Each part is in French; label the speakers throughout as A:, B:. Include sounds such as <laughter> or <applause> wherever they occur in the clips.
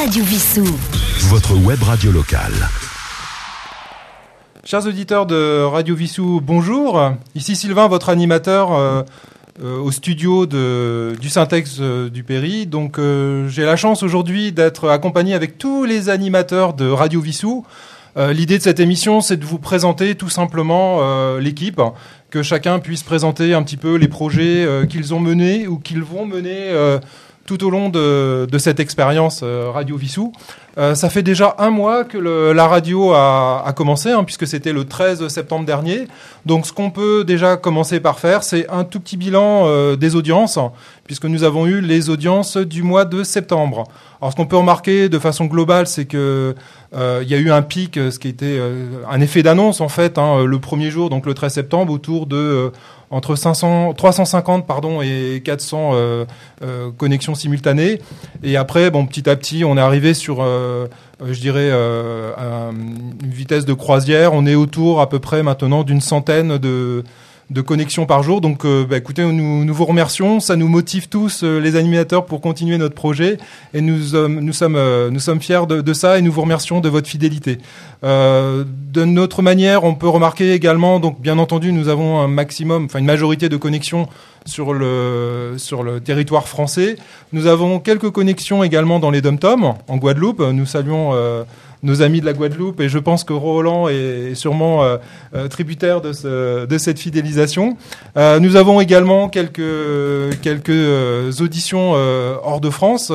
A: Radio Vissou.
B: Votre web radio locale.
C: Chers auditeurs de Radio Vissou, bonjour. Ici Sylvain, votre animateur euh, euh, au studio de, du Syntex euh, du Péry. Donc j'ai la chance aujourd'hui d'être accompagné avec tous les animateurs de Radio Vissou. L'idée de cette émission, c'est de vous présenter tout simplement l'équipe, que chacun puisse présenter un petit peu les projets qu'ils ont menés ou qu'ils vont mener tout au long de, cette expérience Radio Vissou. Euh, ça fait déjà un mois que la radio a, commencé, hein, puisque c'était le 13 septembre dernier. Donc ce qu'on peut déjà commencer par faire, c'est un tout petit bilan euh, des audiences, puisque nous avons eu les audiences du mois de septembre. Alors ce qu'on peut remarquer de façon globale, c'est que euh, il y a eu un pic, ce qui était un effet d'annonce en fait, hein, le premier jour, donc le 13 septembre, autour de entre 500, 350 pardon et 400 euh, euh, connexions simultanées. Et après, bon, petit à petit, on est arrivé sur, euh, je dirais, une vitesse de croisière. On est autour à peu près maintenant d'une centaine de de connexions par jour. Donc, euh, bah, écoutez, nous, nous, vous remercions. Ça nous motive tous, euh, les animateurs, pour continuer notre projet. Et nous, nous, sommes, euh, nous sommes fiers de, ça et nous vous remercions de votre fidélité. de notre manière, on peut remarquer également, donc bien entendu, nous avons un maximum, enfin une majorité de connexions sur le, sur le territoire français. Nous avons quelques connexions également dans les dom-toms, en Guadeloupe. Nous saluons nos amis de la Guadeloupe et je pense que Roland est sûrement euh, euh, tributaire de, ce, de cette fidélisation. Euh, nous avons également quelques, quelques auditions hors de France.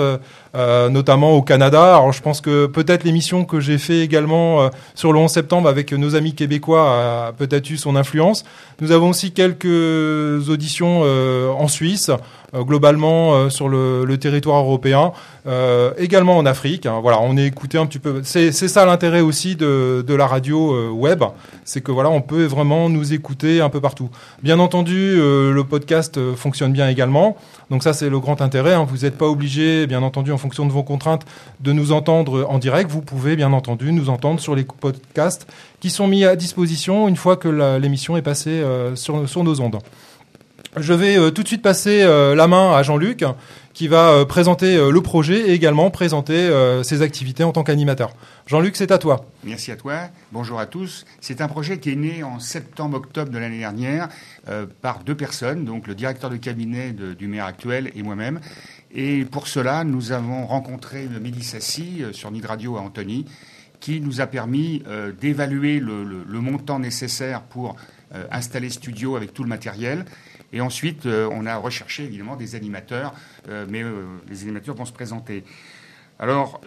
C: Euh, notamment au Canada. Alors je pense que peut-être l'émission que j'ai fait également euh, sur le 11 septembre avec nos amis québécois a peut-être eu son influence. Nous avons aussi quelques auditions euh, en Suisse, globalement sur le, le, territoire européen, également en Afrique. Hein. Voilà, on est écouté un petit peu. C'est ça l'intérêt aussi de, de, la radio web, c'est que voilà, on peut vraiment nous écouter un peu partout. Bien entendu, le podcast fonctionne bien également. Donc ça, c'est le grand intérêt. Hein. Vous n'êtes pas obligé, bien entendu, en fonction de vos contraintes, de nous entendre en direct. Vous pouvez, bien entendu, nous entendre sur les podcasts qui sont mis à disposition une fois que l'émission est passée euh, sur, nos ondes. Je vais euh, tout de suite passer euh, la main à Jean-Luc qui va présenter le projet et également présenter ses activités en tant qu'animateur. Jean-Luc, c'est à toi.
D: Merci à toi. Bonjour à tous. C'est un projet qui est né en septembre-octobre de l'année dernière par deux personnes, donc le directeur de cabinet du maire actuel et moi-même. Et pour cela, nous avons rencontré Mélissassi sur Nid Radio à Antony, qui nous a permis d'évaluer le, montant nécessaire pour installer studio avec tout le matériel et ensuite, euh, on a recherché évidemment des animateurs, euh, mais euh, les animateurs vont se présenter. Alors,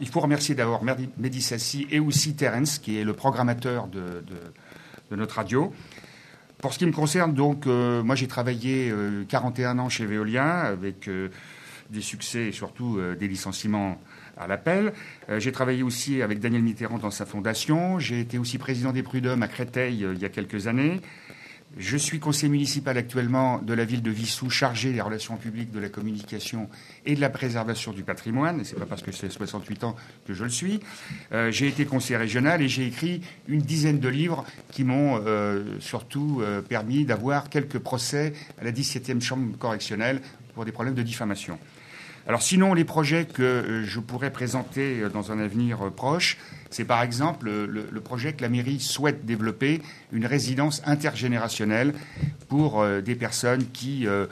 D: il faut remercier d'abord Mehdi Sassi et aussi Terence, qui est le programmateur de, notre radio. Pour ce qui me concerne, donc, moi j'ai travaillé 41 ans chez Veolia avec des succès et surtout des licenciements à l'appel. j'ai travaillé aussi avec Daniel Mitterrand dans sa fondation. J'ai été aussi président des Prud'hommes à Créteil il y a quelques années. Je suis conseiller municipal actuellement de la ville de Vissou, chargé des relations publiques, de la communication et de la préservation du patrimoine. Et c'est pas parce que j'ai 68 ans que je le suis. Euh, j'ai été conseiller régional et j'ai écrit une dizaine de livres qui m'ont euh, surtout euh, permis d'avoir quelques procès à la 17e chambre correctionnelle pour des problèmes de diffamation. Alors sinon, les projets que je pourrais présenter dans un avenir proche, c'est par exemple le, projet que la mairie souhaite développer, une résidence intergénérationnelle pour euh, des personnes qui euh,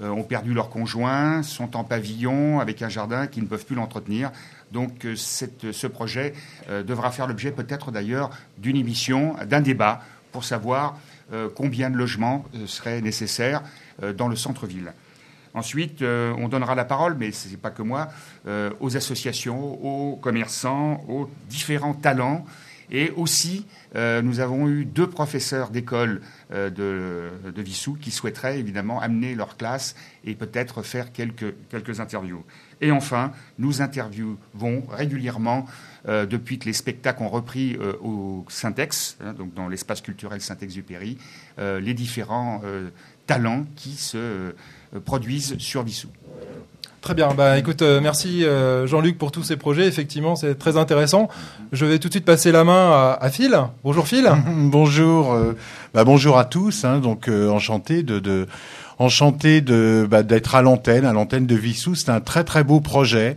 D: euh, ont perdu leur conjoint, sont en pavillon avec un jardin, qui ne peuvent plus l'entretenir. Donc ce projet devra faire l'objet peut-être d'ailleurs d'une émission, d'un débat pour savoir combien de logements seraient nécessaires dans le centre-ville. Ensuite, euh, on donnera la parole, mais ce n'est pas que moi, euh, aux associations, aux commerçants, aux différents talents. Et aussi, euh, nous avons eu deux professeurs d'école de, de, Vissou qui souhaiteraient évidemment amener leur classe et peut-être faire quelques, quelques interviews. Et enfin, nous interviewons régulièrement, depuis que les spectacles ont repris au Syntex, hein, donc dans l'espace culturel Saint-Exupéry, les différents talents qui se euh, produisent sur Vissou.
C: Très bien. Bah, écoute, euh, merci euh, Jean-Luc pour tous ces projets. Effectivement, c'est très intéressant. Je vais tout de suite passer la main à, Phil. Bonjour Phil. <laughs>
E: bonjour. bah, bonjour à tous. Hein, donc enchanté de, de enchanté de bah, d'être à l'antenne, à l'antenne de Vissou. C'est un très très beau projet.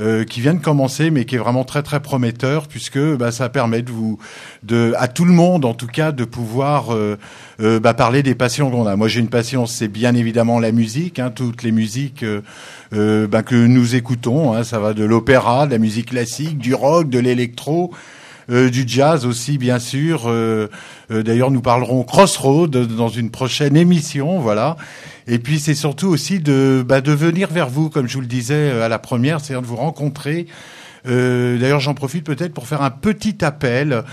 E: Euh, qui vient de commencer, mais qui est vraiment très très prometteur, puisque bah, ça permet de vous, de, à tout le monde en tout cas, de pouvoir euh, euh, bah, parler des passions qu'on a. Moi, j'ai une passion, c'est bien évidemment la musique, hein, toutes les musiques bah, que nous écoutons. Hein, ça va de l'opéra, de la musique classique, du rock, de l'électro. du jazz aussi bien sûr. D'ailleurs, nous parlerons Crossroad dans une prochaine émission, voilà. Et puis c'est surtout aussi de, bah, de venir vers vous, comme je vous le disais euh, à la première, c'est-à-dire de vous rencontrer. Euh, D'ailleurs, j'en profite peut-être pour faire un petit appel.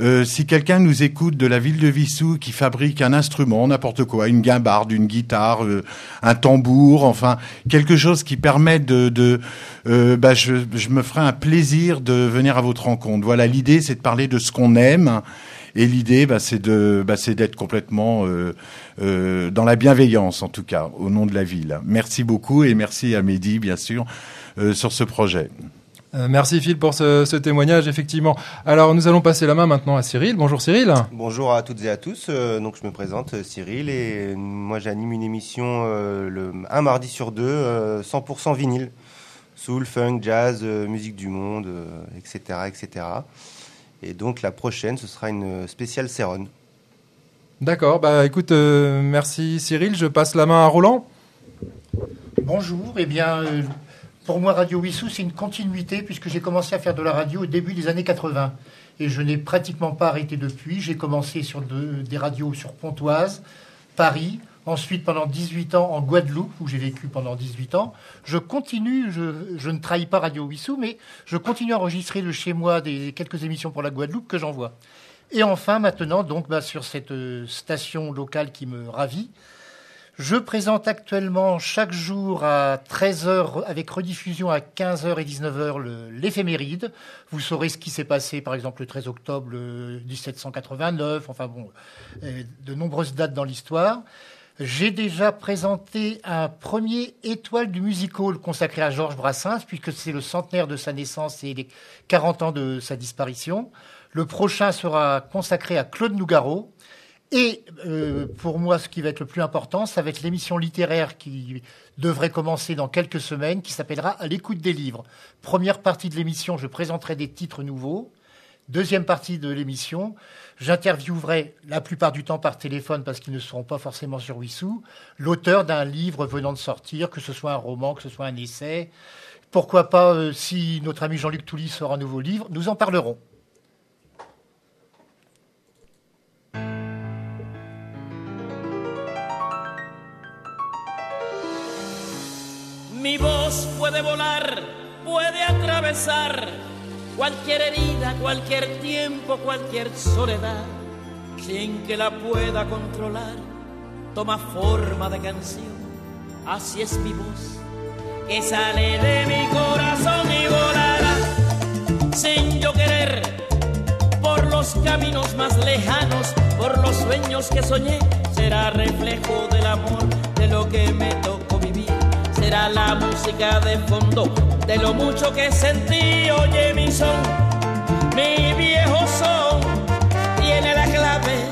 E: Euh, si quelqu'un nous écoute de la ville de Vissou qui fabrique un instrument, n'importe quoi, une guimbarde, une guitare, euh, un tambour, enfin quelque chose qui permet de, de euh, bah, je, je, me ferai un plaisir de venir à votre rencontre. Voilà, l'idée, c'est de parler de ce qu'on aime et l'idée, bah, c'est de, bah, c'est d'être complètement euh, euh, dans la bienveillance, en tout cas, au nom de la ville. Merci beaucoup et merci à Mehdi, bien sûr, euh, sur ce projet.
C: Merci Phil pour ce, ce, témoignage, effectivement. Alors nous allons passer la main maintenant à Cyril. Bonjour Cyril.
A: Bonjour à toutes et à tous. Donc je me présente Cyril et moi j'anime une émission le, un mardi sur deux, 100% vinyle, soul, funk, jazz, musique du monde, etc., etc. Et donc la prochaine, ce sera une spéciale Céron.
C: D'accord, bah écoute, euh, merci Cyril, je passe la main à Roland.
F: Bonjour, eh bien, euh, pour moi Radio Wissou, c'est une continuité puisque j'ai commencé à faire de la radio au début des années 80 et je n'ai pratiquement pas arrêté depuis. J'ai commencé sur des radios sur Pontoise, Paris, ensuite pendant 18 ans en Guadeloupe, où j'ai vécu pendant 18 ans. Je continue, je, ne trahis pas Radio Wissou, mais je continue à enregistrer de chez moi quelques émissions pour la Guadeloupe que j'envoie. Et enfin, maintenant, donc, bah, sur cette euh, station locale qui me ravit, je présente actuellement chaque jour à 13h, avec rediffusion à 15h et 19h, l'éphéméride. Vous saurez ce qui s'est passé, par exemple, le 13 octobre 1789, enfin bon, euh, de nombreuses dates dans l'histoire. J'ai déjà présenté un premier étoile du musical consacré à Georges Brassens, puisque c'est le centenaire de sa naissance et les 40 ans de sa disparition. Le prochain sera consacré à Claude Nougaro. Et euh, pour moi, ce qui va être le plus important, ça va être l'émission littéraire qui devrait commencer dans quelques semaines, qui s'appellera À l'écoute des livres. Première partie de l'émission, je présenterai des titres nouveaux. Deuxième partie de l'émission, j'interviewerai la plupart du temps par téléphone parce qu'ils ne seront pas forcément sur Wissou, l'auteur d'un livre venant de sortir, que ce soit un roman, que ce soit un essai. Pourquoi pas, euh, si notre ami Jean-Luc Touly sort un nouveau livre, nous en parlerons.
G: Cualquier herida, cualquier tiempo, cualquier soledad, sin que la pueda controlar, toma forma de canción. Así es mi voz, que sale de mi corazón y volará, sin yo querer, por los caminos más lejanos, por los sueños que soñé, será reflejo del amor, de lo que me tocó vivir, será la música de fondo de lo mucho que sentí, oye mi son, mi viejo son, tiene la clave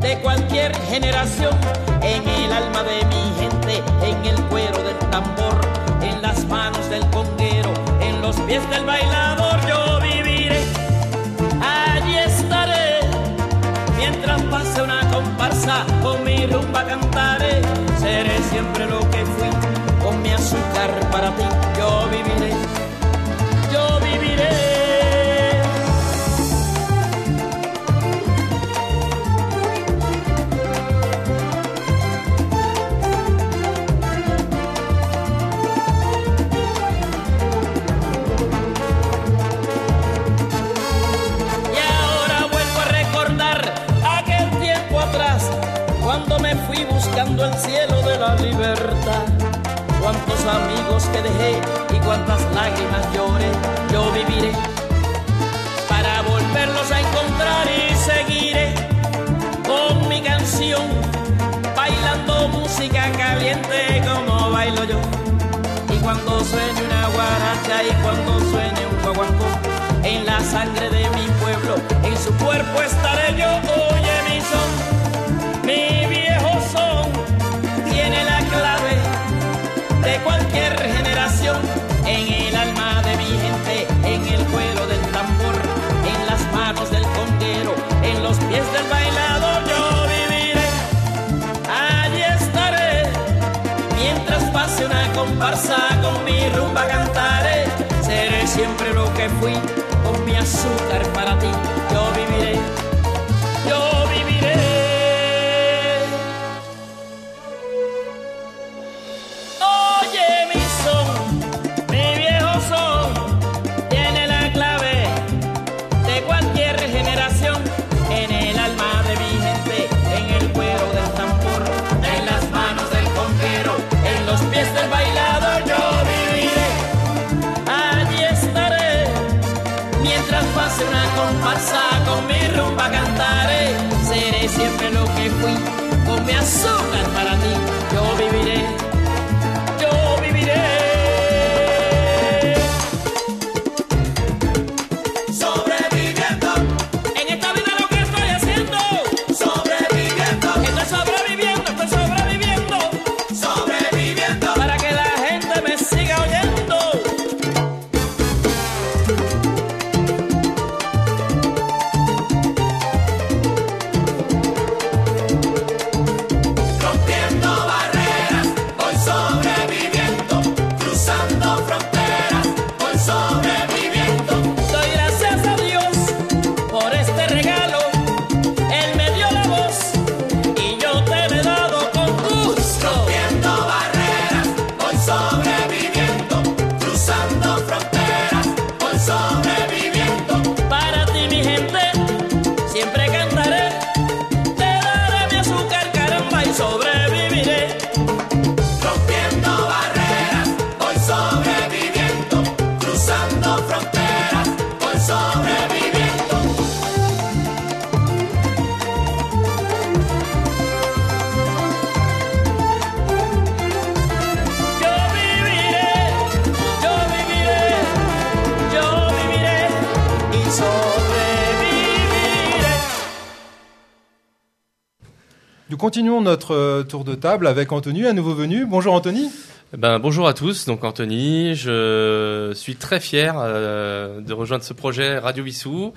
G: de cualquier generación, en el alma de mi gente, en el cuero del tambor, en las manos del conguero, en los pies del bailador, yo viviré, allí estaré, mientras pase una comparsa, con mi rumba cantaré, seré siempre lo que fui con mi azúcar para ti cielo de la libertad. Cuántos amigos que dejé y cuántas lágrimas lloré, yo viviré para volverlos a encontrar y seguiré con mi canción, bailando música caliente como bailo yo. Y cuando suene una guaracha y cuando suene un guaguancó, en la sangre de mi pueblo, en su cuerpo estaré yo, oye mi son, fui, con mi azúcar para ti, yo viviré, pase una comparsa con mi rumba cantaré. Seré siempre lo que fui, con mi azúcar para ti yo viviré.
C: Nous continuons notre euh, tour de table avec Anthony, un nouveau venu. Bonjour Anthony.
H: Ben, bonjour à tous, donc Anthony, je suis très fier euh, de rejoindre ce projet Radio Vissou.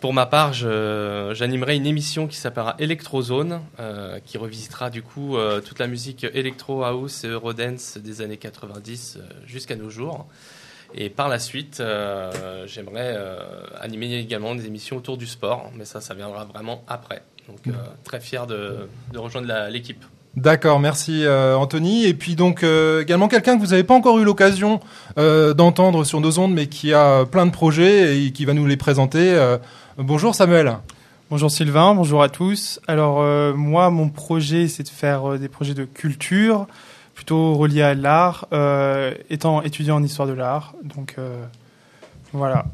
H: Pour ma part, j'animerai une émission qui s'appellera Electrozone, euh, qui revisitera du coup euh, toute la musique Electro House et Eurodance des années 90 euh, jusqu'à nos jours. Et par la suite, j'aimerais animer également des émissions autour du sport, mais ça, ça viendra vraiment après. Donc très fier de, de rejoindre l'équipe.
C: D'accord, merci euh, Anthony. Et puis donc euh, également quelqu'un que vous n'avez pas encore eu l'occasion euh, d'entendre sur nos ondes, mais qui a plein de projets et qui va nous les présenter. Bonjour Samuel.
I: Bonjour Sylvain, bonjour à tous. Alors moi, mon projet, c'est de faire des projets de culture, plutôt reliés à l'art, étant étudiant en histoire de l'art. Donc voilà.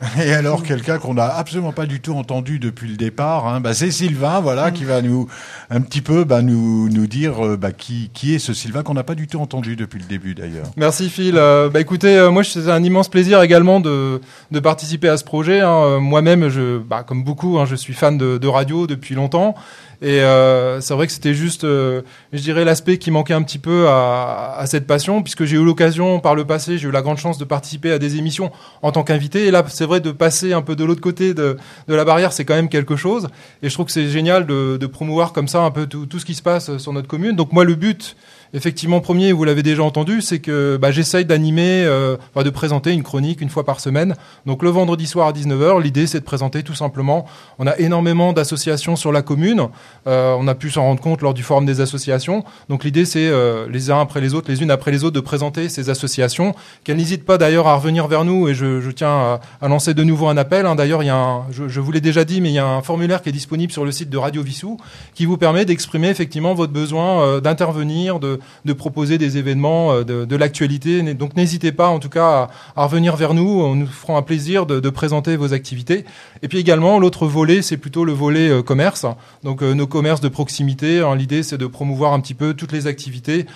I: <laughs>
E: Et alors, quelqu'un qu'on n'a absolument pas du tout entendu depuis le départ, hein, bah, c'est Sylvain, voilà, qui va nous un petit peu bah, nous nous dire euh, bah, qui qui est ce Sylvain qu'on n'a pas du tout entendu depuis le début d'ailleurs.
C: Merci Phil. Euh, bah écoutez, euh, moi c'est un immense plaisir également de, de participer à ce projet. hein. Moi-même, je, bah, comme beaucoup, hein, je suis fan de, de radio depuis longtemps. Et euh, c'est vrai que c'était juste, euh, je dirais, l'aspect qui manquait un petit peu à, à cette passion, puisque j'ai eu l'occasion par le passé, j'ai eu la grande chance de participer à des émissions en tant qu'invité. Et là, c'est vrai de passer un peu de l'autre côté de, de la barrière, c'est quand même quelque chose. Et je trouve que c'est génial de, de promouvoir comme ça un peu tout, tout ce qui se passe sur notre commune. Donc moi, le but, effectivement, premier, vous l'avez déjà entendu, c'est que bah, j'essaye d'animer, euh, enfin, de présenter une chronique une fois par semaine. Donc le vendredi soir à 19h, l'idée c'est de présenter tout simplement. On a énormément d'associations sur la commune. Euh, on a pu s'en rendre compte lors du forum des associations. Donc l'idée c'est euh, les uns après les autres, les unes après les autres, de présenter ces associations. Qu'elles n'hésitent pas d'ailleurs à revenir vers nous et je, je tiens à, lancer de nouveau un appel. hein. D'ailleurs, il y a je, je vous l'ai déjà dit, mais il y a un formulaire qui est disponible sur le site de Radio Vissou qui vous permet d'exprimer effectivement votre besoin euh, d'intervenir, de, de proposer des événements euh, de, l'actualité. Donc n'hésitez pas en tout cas à, revenir vers nous. On nous fera un plaisir de, présenter vos activités. Et puis également l'autre volet, c'est plutôt le volet euh, commerce. Donc euh, nos commerces de proximité. hein, L'idée c'est de promouvoir un petit peu toutes les activités.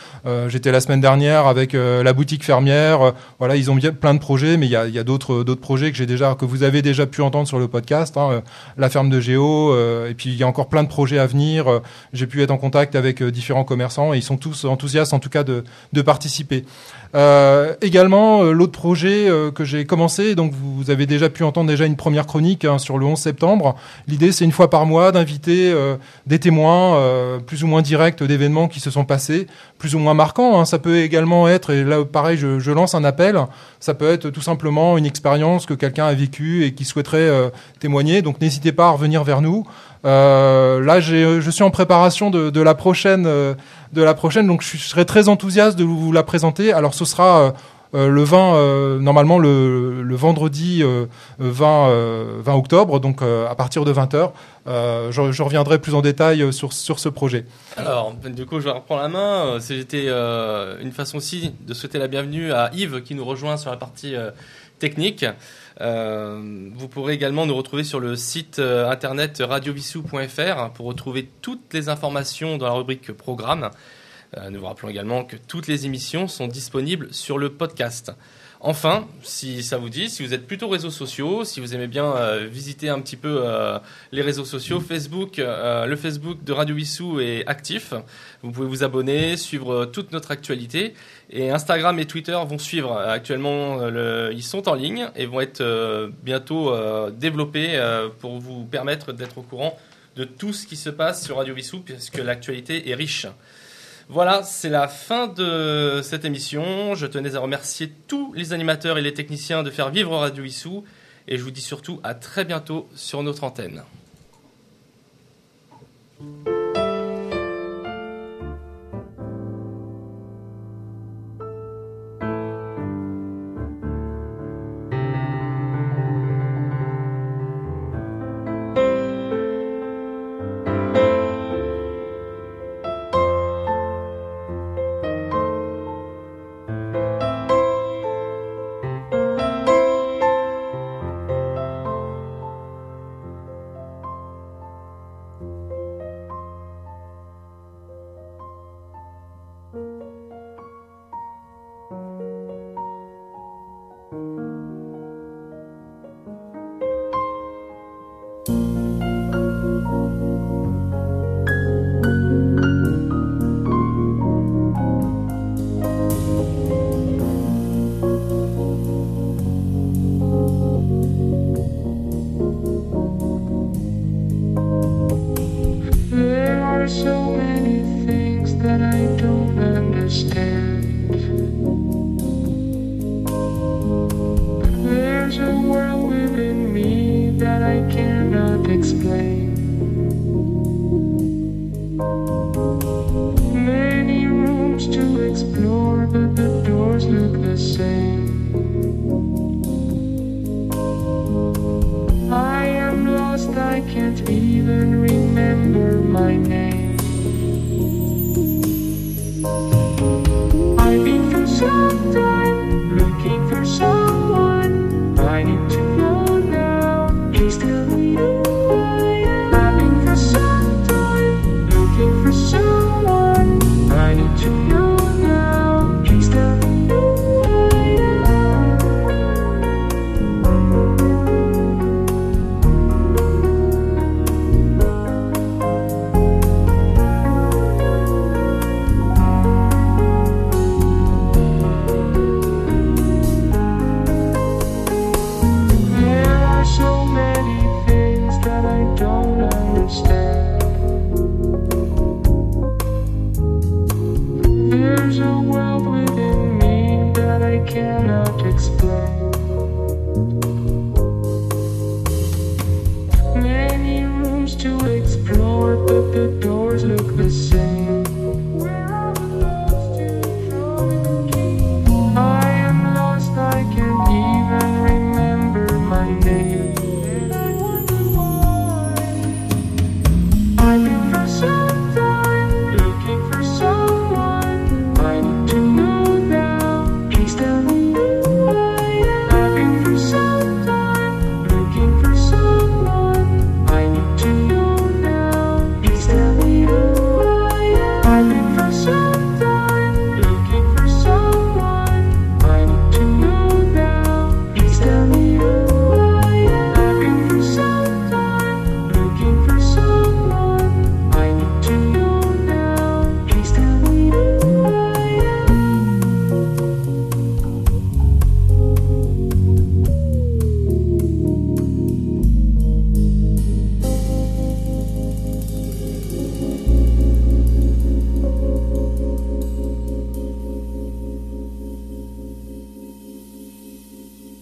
C: J'étais la semaine dernière avec la boutique fermière. Voilà, ils ont plein de projets, mais il y a, d'autres projets que j'ai déjà que vous avez déjà pu entendre sur le podcast. hein, la ferme de Géo. et puis il y a encore plein de projets à venir. J'ai pu être en contact avec différents commerçants et ils sont tous en, enthousiaste en tout cas de, de participer. Euh, également, euh, l'autre projet euh, que j'ai commencé, donc vous, avez déjà pu entendre déjà une première chronique hein, sur le 11 septembre. L'idée, c'est une fois par mois d'inviter des témoins plus ou moins directs d'événements qui se sont passés, plus ou moins marquants. Hein. Ça peut également être, et là pareil, je, lance un appel, ça peut être tout simplement une expérience que quelqu'un a vécue et qui souhaiterait témoigner. Donc n'hésitez pas à revenir vers nous. Euh, là, je suis en préparation de, la prochaine, euh, de la prochaine, donc je serai très enthousiaste de vous la présenter. Alors, ce sera euh, euh le 20, euh, normalement le, vendredi 20, 20 octobre, donc à partir de 20 h je, je, reviendrai plus en détail sur, sur ce projet.
H: Alors, du coup, je vais reprendre la main. C'était une façon aussi de souhaiter la bienvenue à Yves qui nous rejoint sur la partie technique. Euh, vous pourrez également nous retrouver sur le site euh, internet radiovissou.fr pour retrouver toutes les informations dans la rubrique programme. Euh, nous vous rappelons également que toutes les émissions sont disponibles sur le podcast. Enfin, si ça vous dit, si vous êtes plutôt réseaux sociaux, si vous aimez bien euh, visiter un petit peu euh, les réseaux sociaux, Facebook, le Facebook de Radio Wissou est actif. Vous pouvez vous abonner, suivre toute notre actualité. Et Instagram et Twitter vont suivre. Actuellement, ils sont en ligne et vont être bientôt développés pour vous permettre d'être au courant de tout ce qui se passe sur Radio Wissou, puisque l'actualité est riche. Voilà, c'est la fin de cette émission. Je tenais à remercier tous les animateurs et les techniciens de faire vivre Radio Issou. Et je vous dis surtout à très bientôt sur notre antenne.